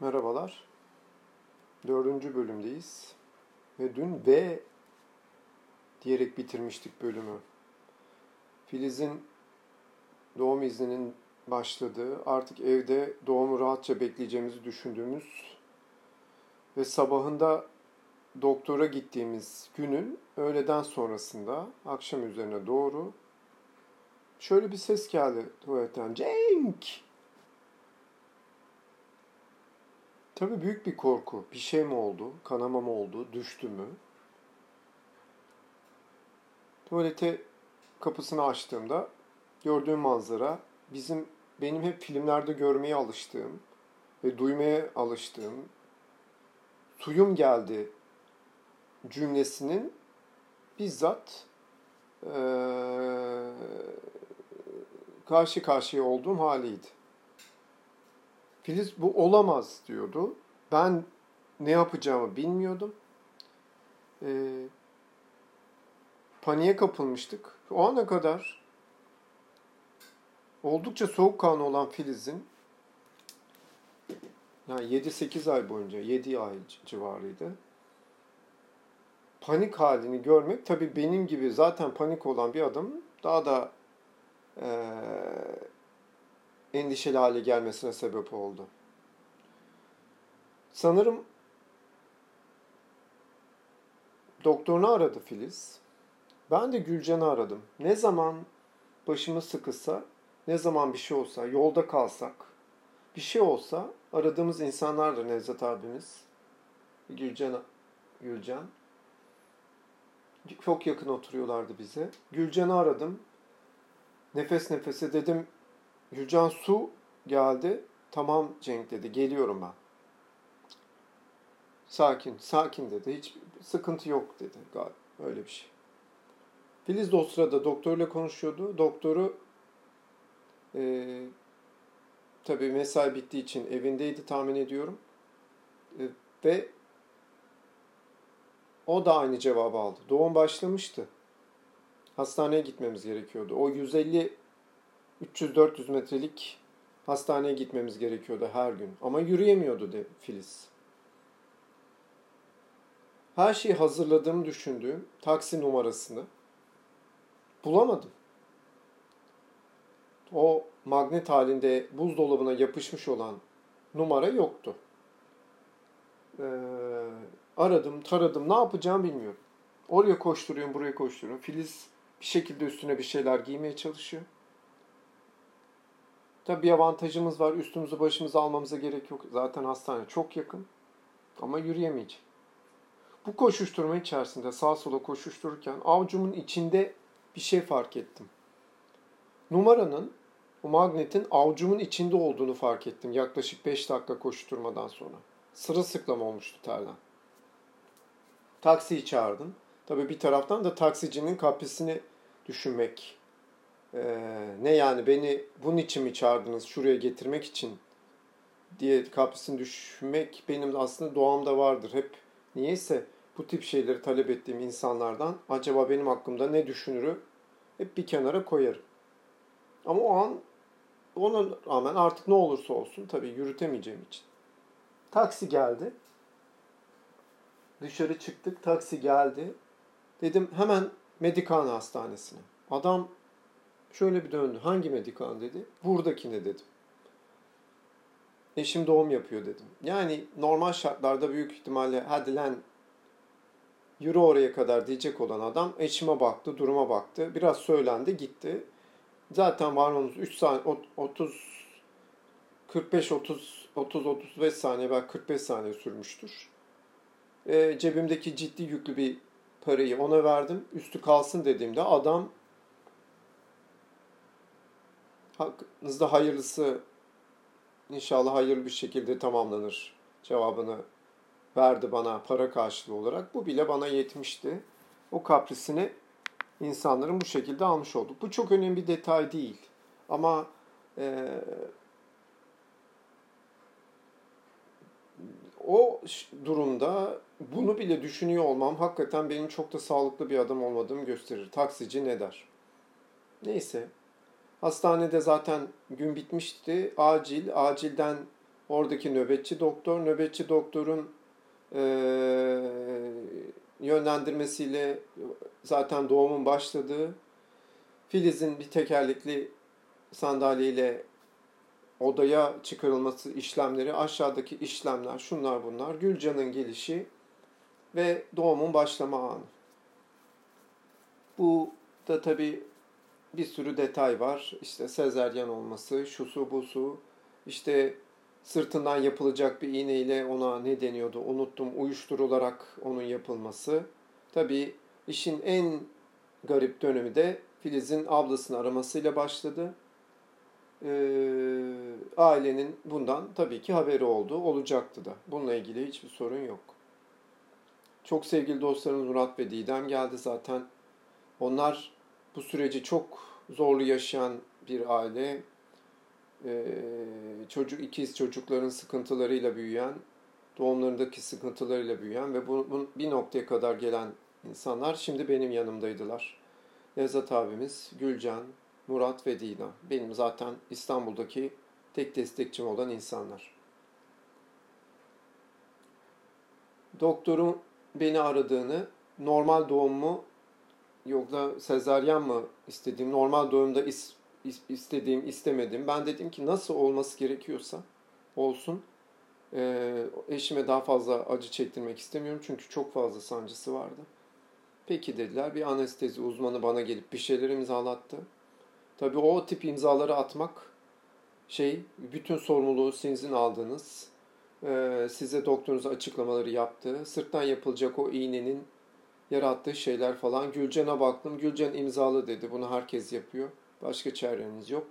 Merhabalar. Dördüncü bölümdeyiz. Ve dün V diyerek bitirmiştik bölümü. Filiz'in doğum izninin başladığı, artık evde doğumu rahatça bekleyeceğimizi düşündüğümüz ve sabahında doktora gittiğimiz günün öğleden sonrasında akşam üzerine doğru şöyle bir ses geldi tuvaletten. Cenk! Tabii büyük bir korku. Bir şey mi oldu? Kanama mı oldu? Düştü mü? Tuvalete kapısını açtığımda gördüğüm manzara bizim benim hep filmlerde görmeye alıştığım ve duymaya alıştığım suyum geldi cümlesinin bizzat ee, karşı karşıya olduğum haliydi. Filiz bu olamaz diyordu. Ben ne yapacağımı bilmiyordum. E, paniğe kapılmıştık. O ana kadar oldukça soğukkanlı olan Filiz'in yani 7-8 ay boyunca 7 ay civarıydı. Panik halini görmek tabii benim gibi zaten panik olan bir adam daha da e, endişeli hale gelmesine sebep oldu. Sanırım doktorunu aradı Filiz. Ben de Gülcan'ı aradım. Ne zaman başımız sıkışsa, ne zaman bir şey olsa, yolda kalsak, bir şey olsa aradığımız insanlardır Nevzat abimiz. Gülcan, Gülcan. Çok yakın oturuyorlardı bize. Gülcan'ı aradım. Nefes nefese dedim Gülcan Su geldi. Tamam Cenk dedi. Geliyorum ben. Sakin, sakin dedi. Hiç sıkıntı yok dedi. Galiba öyle bir şey. Filiz de o sırada doktorla konuşuyordu. Doktoru e, tabii mesai bittiği için evindeydi tahmin ediyorum. E, ve o da aynı cevabı aldı. Doğum başlamıştı. Hastaneye gitmemiz gerekiyordu. O 150 300-400 metrelik hastaneye gitmemiz gerekiyordu her gün. Ama yürüyemiyordu de Filiz. Her şeyi hazırladığımı düşündüğüm taksi numarasını bulamadım. O magnet halinde buzdolabına yapışmış olan numara yoktu. Ee, aradım, taradım, ne yapacağım bilmiyorum. Oraya koşturuyorum, buraya koşturuyorum. Filiz bir şekilde üstüne bir şeyler giymeye çalışıyor. Tabii bir avantajımız var. Üstümüzü başımızı almamıza gerek yok. Zaten hastane çok yakın. Ama yürüyemeyeceğim. Bu koşuşturma içerisinde sağ sola koşuştururken avcumun içinde bir şey fark ettim. Numaranın, bu magnetin avcumun içinde olduğunu fark ettim yaklaşık 5 dakika koşuşturmadan sonra. Sırılsıklam olmuştu terden. Taksiyi çağırdım. Tabii bir taraftan da taksicinin kaprisini düşünmek ee, ne yani beni bunun için mi çağırdınız şuraya getirmek için diye kaprisini düşünmek benim aslında doğamda vardır. Hep niyeyse bu tip şeyleri talep ettiğim insanlardan acaba benim hakkımda ne düşünürü hep bir kenara koyarım. Ama o an ona rağmen artık ne olursa olsun tabii yürütemeyeceğim için. Taksi geldi. Dışarı çıktık. Taksi geldi. Dedim hemen Medikane Hastanesi'ne. Adam Şöyle bir döndü. Hangi medikan dedi. Buradakine dedim. Eşim doğum yapıyor dedim. Yani normal şartlarda büyük ihtimalle hadi lan yürü oraya kadar diyecek olan adam eşime baktı, duruma baktı. Biraz söylendi, gitti. Zaten varmamız 3 saniye, 30, 45, 30, 30, 35 saniye, belki 45 saniye sürmüştür. E, cebimdeki ciddi yüklü bir parayı ona verdim. Üstü kalsın dediğimde adam hakkınızda hayırlısı inşallah hayırlı bir şekilde tamamlanır cevabını verdi bana para karşılığı olarak. Bu bile bana yetmişti. O kaprisini insanların bu şekilde almış olduk. Bu çok önemli bir detay değil. Ama e, o durumda bunu bile düşünüyor olmam hakikaten benim çok da sağlıklı bir adam olmadığımı gösterir. Taksici ne der? Neyse Hastanede zaten gün bitmişti. Acil, acilden Oradaki nöbetçi doktor, nöbetçi doktorun e, yönlendirmesiyle zaten doğumun başladığı, Filiz'in bir tekerlekli sandalyeyle odaya çıkarılması işlemleri, aşağıdaki işlemler, şunlar bunlar, Gülcan'ın gelişi ve doğumun başlama anı. Bu da tabii bir sürü detay var. İşte sezeryan olması, şu su bu su, işte sırtından yapılacak bir iğneyle ona ne deniyordu unuttum uyuşturularak onun yapılması. Tabii işin en garip dönemi de Filiz'in ablasını aramasıyla başladı. Ee, ailenin bundan tabii ki haberi oldu, olacaktı da. Bununla ilgili hiçbir sorun yok. Çok sevgili dostlarımız Murat ve Didem geldi zaten. Onlar bu süreci çok zorlu yaşayan bir aile. Ee, çocuk ikiz çocukların sıkıntılarıyla büyüyen, doğumlarındaki sıkıntılarıyla büyüyen ve bu, bu bir noktaya kadar gelen insanlar şimdi benim yanımdaydılar. Nevzat abimiz, Gülcan, Murat ve Didem. Benim zaten İstanbul'daki tek destekçim olan insanlar. Doktorun beni aradığını, normal doğum yoksa sezaryen mı istediğim, normal doğumda is, is, istediğim, istemedim. Ben dedim ki nasıl olması gerekiyorsa olsun. Ee, eşime daha fazla acı çektirmek istemiyorum çünkü çok fazla sancısı vardı. Peki dediler. Bir anestezi uzmanı bana gelip bir şeyler imzalattı. Tabii o tip imzaları atmak şey bütün sorumluluğu sizin aldığınız, e, size doktorunuz açıklamaları yaptı. Sırttan yapılacak o iğnenin yarattığı şeyler falan. Gülcan'a baktım. Gülcan imzalı dedi. Bunu herkes yapıyor. Başka çareniz yok.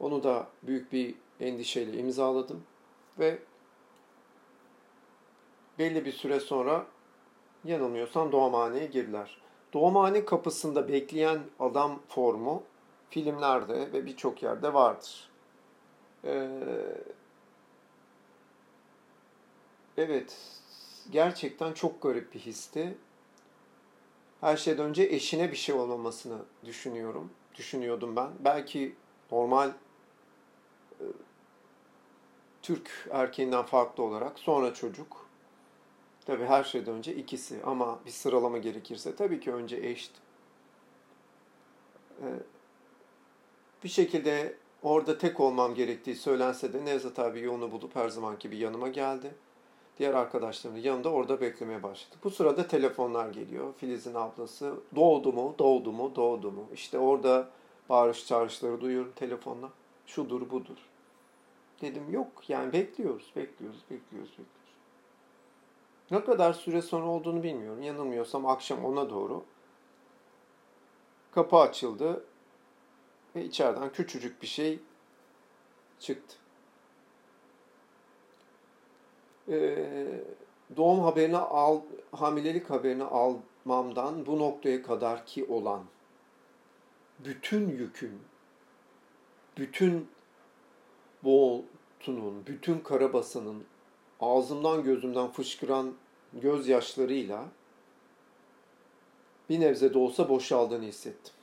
Onu da büyük bir endişeyle imzaladım. Ve belli bir süre sonra yanılmıyorsam doğumhaneye girdiler. Doğumhane kapısında bekleyen adam formu filmlerde ve birçok yerde vardır. Ee, evet, gerçekten çok garip bir histi. Her şeyden önce eşine bir şey olmamasını düşünüyorum. Düşünüyordum ben. Belki normal e, Türk erkeğinden farklı olarak sonra çocuk. Tabii her şeyden önce ikisi ama bir sıralama gerekirse tabii ki önce eşt. Ee, bir şekilde orada tek olmam gerektiği söylense de Nevzat abi yolunu bulup her zamanki gibi yanıma geldi. Diğer arkadaşlarımın yanında orada beklemeye başladı. Bu sırada telefonlar geliyor. Filiz'in ablası doğdu mu, doğdu mu, doğdu mu? İşte orada bağırış çağrışları duyuyorum telefonla. Şudur budur. Dedim yok yani bekliyoruz, bekliyoruz, bekliyoruz, bekliyoruz. Ne kadar süre sonra olduğunu bilmiyorum. Yanılmıyorsam akşam ona doğru kapı açıldı ve içeriden küçücük bir şey çıktı. Ee, doğum haberini al, hamilelik haberini almamdan bu noktaya kadar ki olan bütün yükün, bütün boğultunun, bütün karabasanın ağzımdan gözümden fışkıran gözyaşlarıyla bir nebze de olsa boşaldığını hissettim.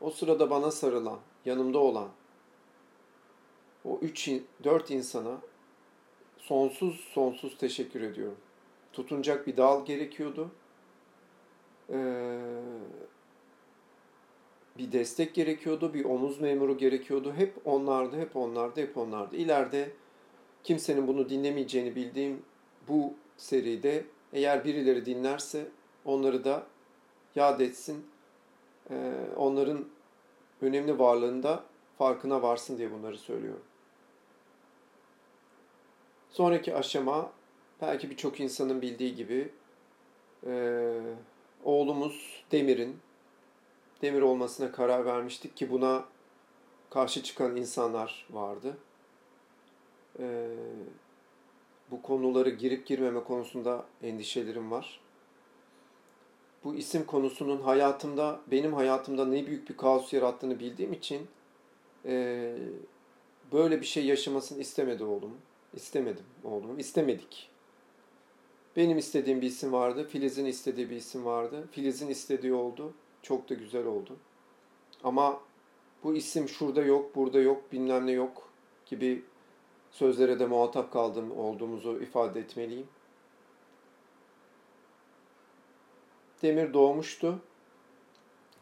O sırada bana sarılan, yanımda olan o üç, dört insana sonsuz sonsuz teşekkür ediyorum. Tutunacak bir dal gerekiyordu. Ee, bir destek gerekiyordu, bir omuz memuru gerekiyordu. Hep onlardı, hep onlardı, hep onlardı. İleride kimsenin bunu dinlemeyeceğini bildiğim bu seride eğer birileri dinlerse onları da yad etsin. Ee, onların önemli varlığında farkına varsın diye bunları söylüyorum. Sonraki aşama belki birçok insanın bildiği gibi e, oğlumuz Demir'in Demir olmasına karar vermiştik ki buna karşı çıkan insanlar vardı. E, bu konuları girip girmeme konusunda endişelerim var. Bu isim konusunun hayatımda, benim hayatımda ne büyük bir kaos yarattığını bildiğim için e, böyle bir şey yaşamasını istemedi oğlum. İstemedim oğlum. İstemedik. Benim istediğim bir isim vardı. Filiz'in istediği bir isim vardı. Filiz'in istediği oldu. Çok da güzel oldu. Ama bu isim şurada yok, burada yok, bilmem ne yok gibi sözlere de muhatap kaldığım olduğumuzu ifade etmeliyim. Demir doğmuştu.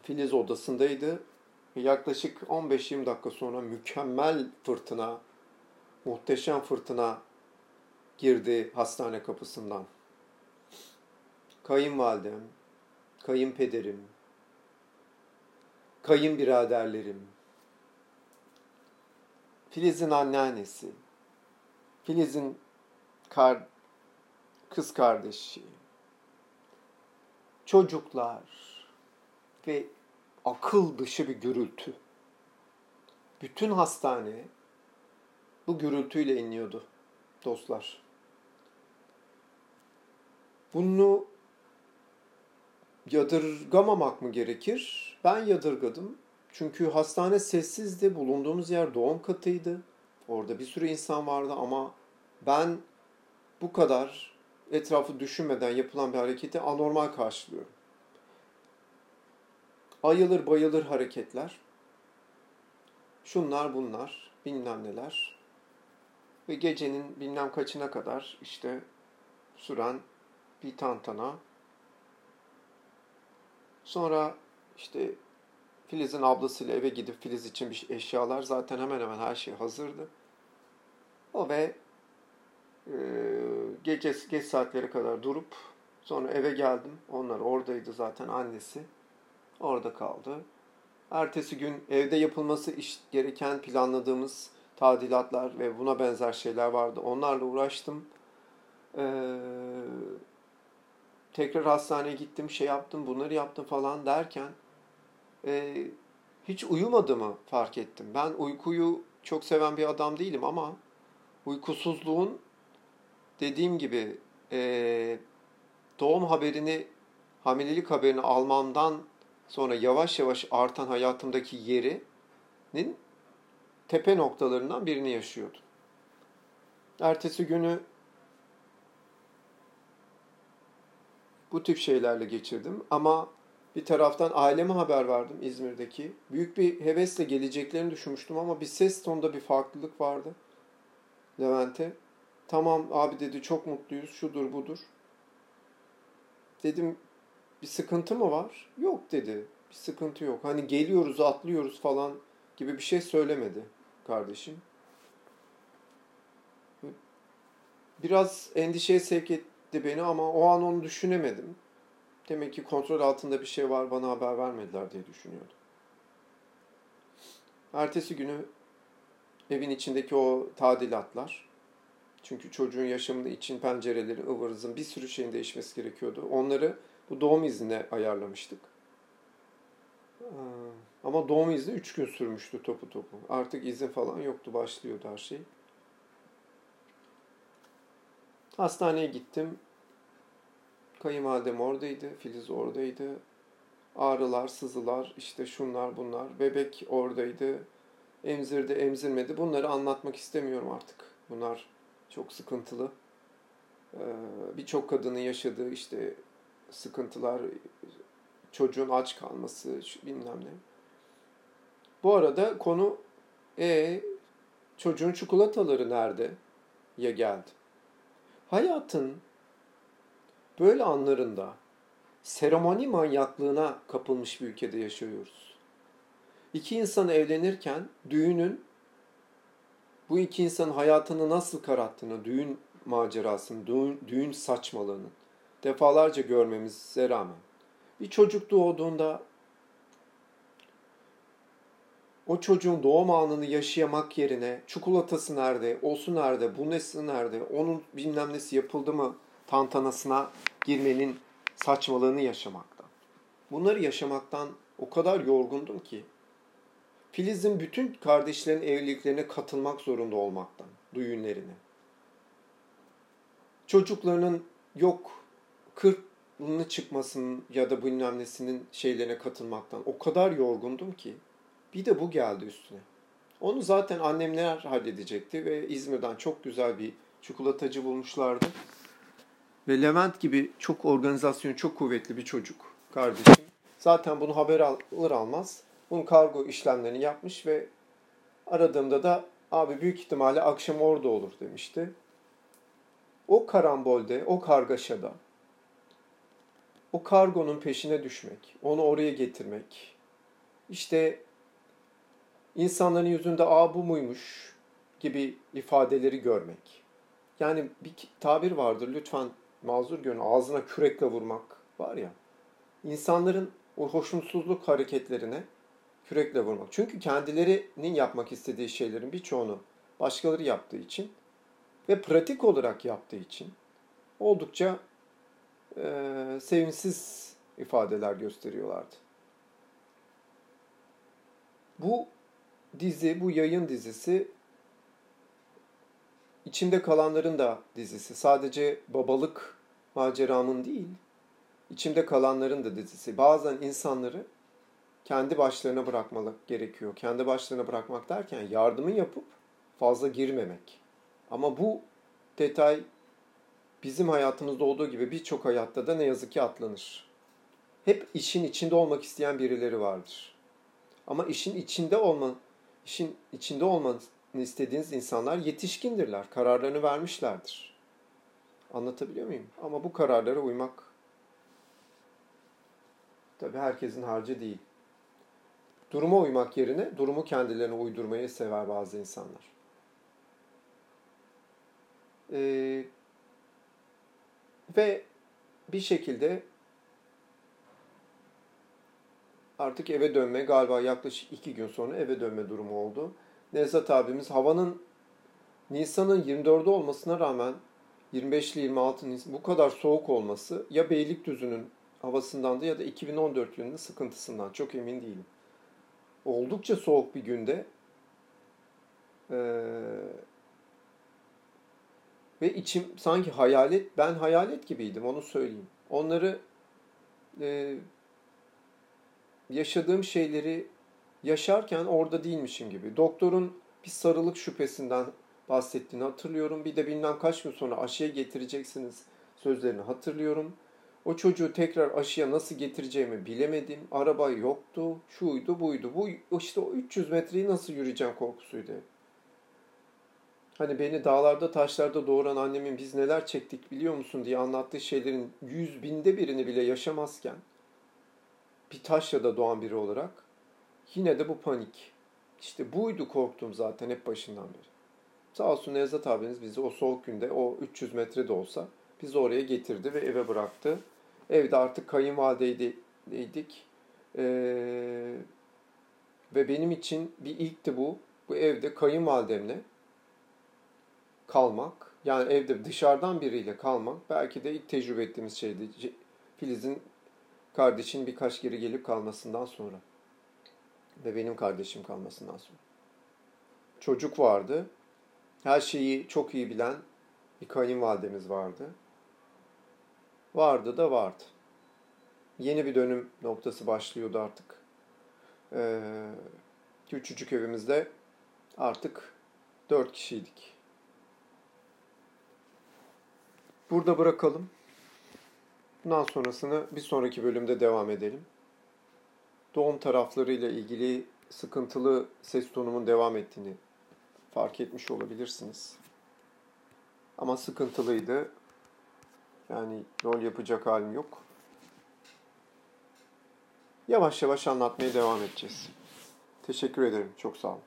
Filiz odasındaydı. Yaklaşık 15-20 dakika sonra mükemmel fırtına, muhteşem fırtına girdi hastane kapısından. Kayınvalidem, kayınpederim, kayınbiraderlerim, Filiz'in anneannesi, Filiz'in kar, kız kardeşi, çocuklar ve akıl dışı bir gürültü. Bütün hastane bu gürültüyle inliyordu dostlar. Bunu yadırgamamak mı gerekir? Ben yadırgadım. Çünkü hastane sessizdi. Bulunduğumuz yer doğum katıydı. Orada bir sürü insan vardı ama ben bu kadar etrafı düşünmeden yapılan bir hareketi anormal karşılıyorum. Ayılır bayılır hareketler. Şunlar bunlar, bilmem neler. Ve gecenin bilmem kaçına kadar işte süren bir tantana. Sonra işte Filiz'in ablasıyla eve gidip Filiz için bir eşyalar zaten hemen hemen her şey hazırdı. O ve e, gece geç saatlere kadar durup sonra eve geldim. Onlar oradaydı zaten annesi. Orada kaldı. Ertesi gün evde yapılması gereken planladığımız tadilatlar ve buna benzer şeyler vardı. Onlarla uğraştım. Ee, tekrar hastaneye gittim, şey yaptım, bunları yaptım falan derken e, hiç uyumadığımı fark ettim. Ben uykuyu çok seven bir adam değilim ama uykusuzluğun dediğim gibi e, doğum haberini, hamilelik haberini almamdan sonra yavaş yavaş artan hayatımdaki yerinin tepe noktalarından birini yaşıyordum. Ertesi günü bu tip şeylerle geçirdim ama bir taraftan aileme haber verdim İzmir'deki. Büyük bir hevesle geleceklerini düşünmüştüm ama bir ses tonunda bir farklılık vardı Levent'e. Tamam abi dedi çok mutluyuz şudur budur. Dedim bir sıkıntı mı var? Yok dedi. Bir sıkıntı yok. Hani geliyoruz atlıyoruz falan gibi bir şey söylemedi kardeşim. Biraz endişeye sevk etti beni ama o an onu düşünemedim. Demek ki kontrol altında bir şey var bana haber vermediler diye düşünüyordum. Ertesi günü evin içindeki o tadilatlar, çünkü çocuğun yaşamında için pencereleri, ıvır bir sürü şeyin değişmesi gerekiyordu. Onları bu doğum iznine ayarlamıştık. Ama doğum izni 3 gün sürmüştü topu topu. Artık izin falan yoktu, başlıyordu her şey. Hastaneye gittim. Kayınvalidem oradaydı, Filiz oradaydı. Ağrılar, sızılar, işte şunlar bunlar. Bebek oradaydı. Emzirdi, emzirmedi. Bunları anlatmak istemiyorum artık. Bunlar çok sıkıntılı. Ee, birçok kadının yaşadığı işte sıkıntılar, çocuğun aç kalması, bilmem ne. Bu arada konu e çocuğun çikolataları nerede? ya geldi. Hayatın böyle anlarında seremoni manyaklığına kapılmış bir ülkede yaşıyoruz. İki insan evlenirken düğünün bu iki insanın hayatını nasıl karattığını, düğün macerasını, düğün, düğün saçmalığını defalarca görmemize rağmen bir çocuk doğduğunda o çocuğun doğum anını yaşayamak yerine çikolatası nerede, olsu nerede, bu nesi nerede, onun bilmem nesi yapıldı mı tantanasına girmenin saçmalığını yaşamaktan. Bunları yaşamaktan o kadar yorgundum ki Filiz'in bütün kardeşlerin evliliklerine katılmak zorunda olmaktan, düğünlerine. Çocuklarının yok kırkını çıkmasının ya da bilmem nesinin şeylerine katılmaktan o kadar yorgundum ki bir de bu geldi üstüne. Onu zaten annemler halledecekti ve İzmir'den çok güzel bir çikolatacı bulmuşlardı. Ve Levent gibi çok organizasyonu çok kuvvetli bir çocuk kardeşim. Zaten bunu haber alır almaz bunun kargo işlemlerini yapmış ve aradığımda da abi büyük ihtimalle akşam orada olur demişti. O karambolde, o kargaşada, o kargonun peşine düşmek, onu oraya getirmek, işte insanların yüzünde aa bu muymuş gibi ifadeleri görmek. Yani bir tabir vardır lütfen mazur görün ağzına kürekle vurmak var ya. İnsanların o hoşnutsuzluk hareketlerine kürekle vurmak. Çünkü kendilerinin yapmak istediği şeylerin birçoğunu başkaları yaptığı için ve pratik olarak yaptığı için oldukça e, sevimsiz ifadeler gösteriyorlardı. Bu dizi, bu yayın dizisi içinde kalanların da dizisi. Sadece babalık maceramın değil, içimde kalanların da dizisi. Bazen insanları kendi başlarına bırakmalık gerekiyor. Kendi başlarına bırakmak derken yardımı yapıp fazla girmemek. Ama bu detay bizim hayatımızda olduğu gibi birçok hayatta da ne yazık ki atlanır. Hep işin içinde olmak isteyen birileri vardır. Ama işin içinde olma, işin içinde olmanı istediğiniz insanlar yetişkindirler. Kararlarını vermişlerdir. Anlatabiliyor muyum? Ama bu kararlara uymak tabii herkesin harcı değil. Duruma uymak yerine durumu kendilerine uydurmayı sever bazı insanlar. Ee, ve bir şekilde artık eve dönme galiba yaklaşık iki gün sonra eve dönme durumu oldu. Nevzat abimiz havanın Nisan'ın 24'ü olmasına rağmen 25 ile 26 Nisan bu kadar soğuk olması ya Beylikdüzü'nün havasındandı ya da 2014 yılının sıkıntısından çok emin değilim. Oldukça soğuk bir günde ee, ve içim sanki hayalet, ben hayalet gibiydim onu söyleyeyim. Onları e, yaşadığım şeyleri yaşarken orada değilmişim gibi. Doktorun bir sarılık şüphesinden bahsettiğini hatırlıyorum. Bir de bilmem kaç gün sonra aşıya getireceksiniz sözlerini hatırlıyorum. O çocuğu tekrar aşıya nasıl getireceğimi bilemedim. Araba yoktu, şuydu buydu. Bu işte o 300 metreyi nasıl yürüyeceğim korkusuydu. Hani beni dağlarda taşlarda doğuran annemin biz neler çektik biliyor musun diye anlattığı şeylerin yüz binde birini bile yaşamazken bir taşla da doğan biri olarak yine de bu panik. İşte buydu korktum zaten hep başından beri. Sağ olsun Nevzat abiniz bizi o soğuk günde o 300 metre de olsa bizi oraya getirdi ve eve bıraktı. Evde artık kayınvalideydik. Ee, ve benim için bir ilkti bu. Bu evde kayınvalidemle kalmak. Yani evde dışarıdan biriyle kalmak belki de ilk tecrübe ettiğimiz şeydi. Filiz'in kardeşin birkaç geri gelip kalmasından sonra. Ve benim kardeşim kalmasından sonra. Çocuk vardı. Her şeyi çok iyi bilen bir kayınvalidemiz vardı. Vardı da vardı. Yeni bir dönüm noktası başlıyordu artık. Ee, küçücük evimizde artık dört kişiydik. Burada bırakalım. Bundan sonrasını bir sonraki bölümde devam edelim. Doğum taraflarıyla ilgili sıkıntılı ses tonumun devam ettiğini fark etmiş olabilirsiniz. Ama sıkıntılıydı. Yani rol yapacak halim yok. Yavaş yavaş anlatmaya devam edeceğiz. Teşekkür ederim. Çok sağ olun.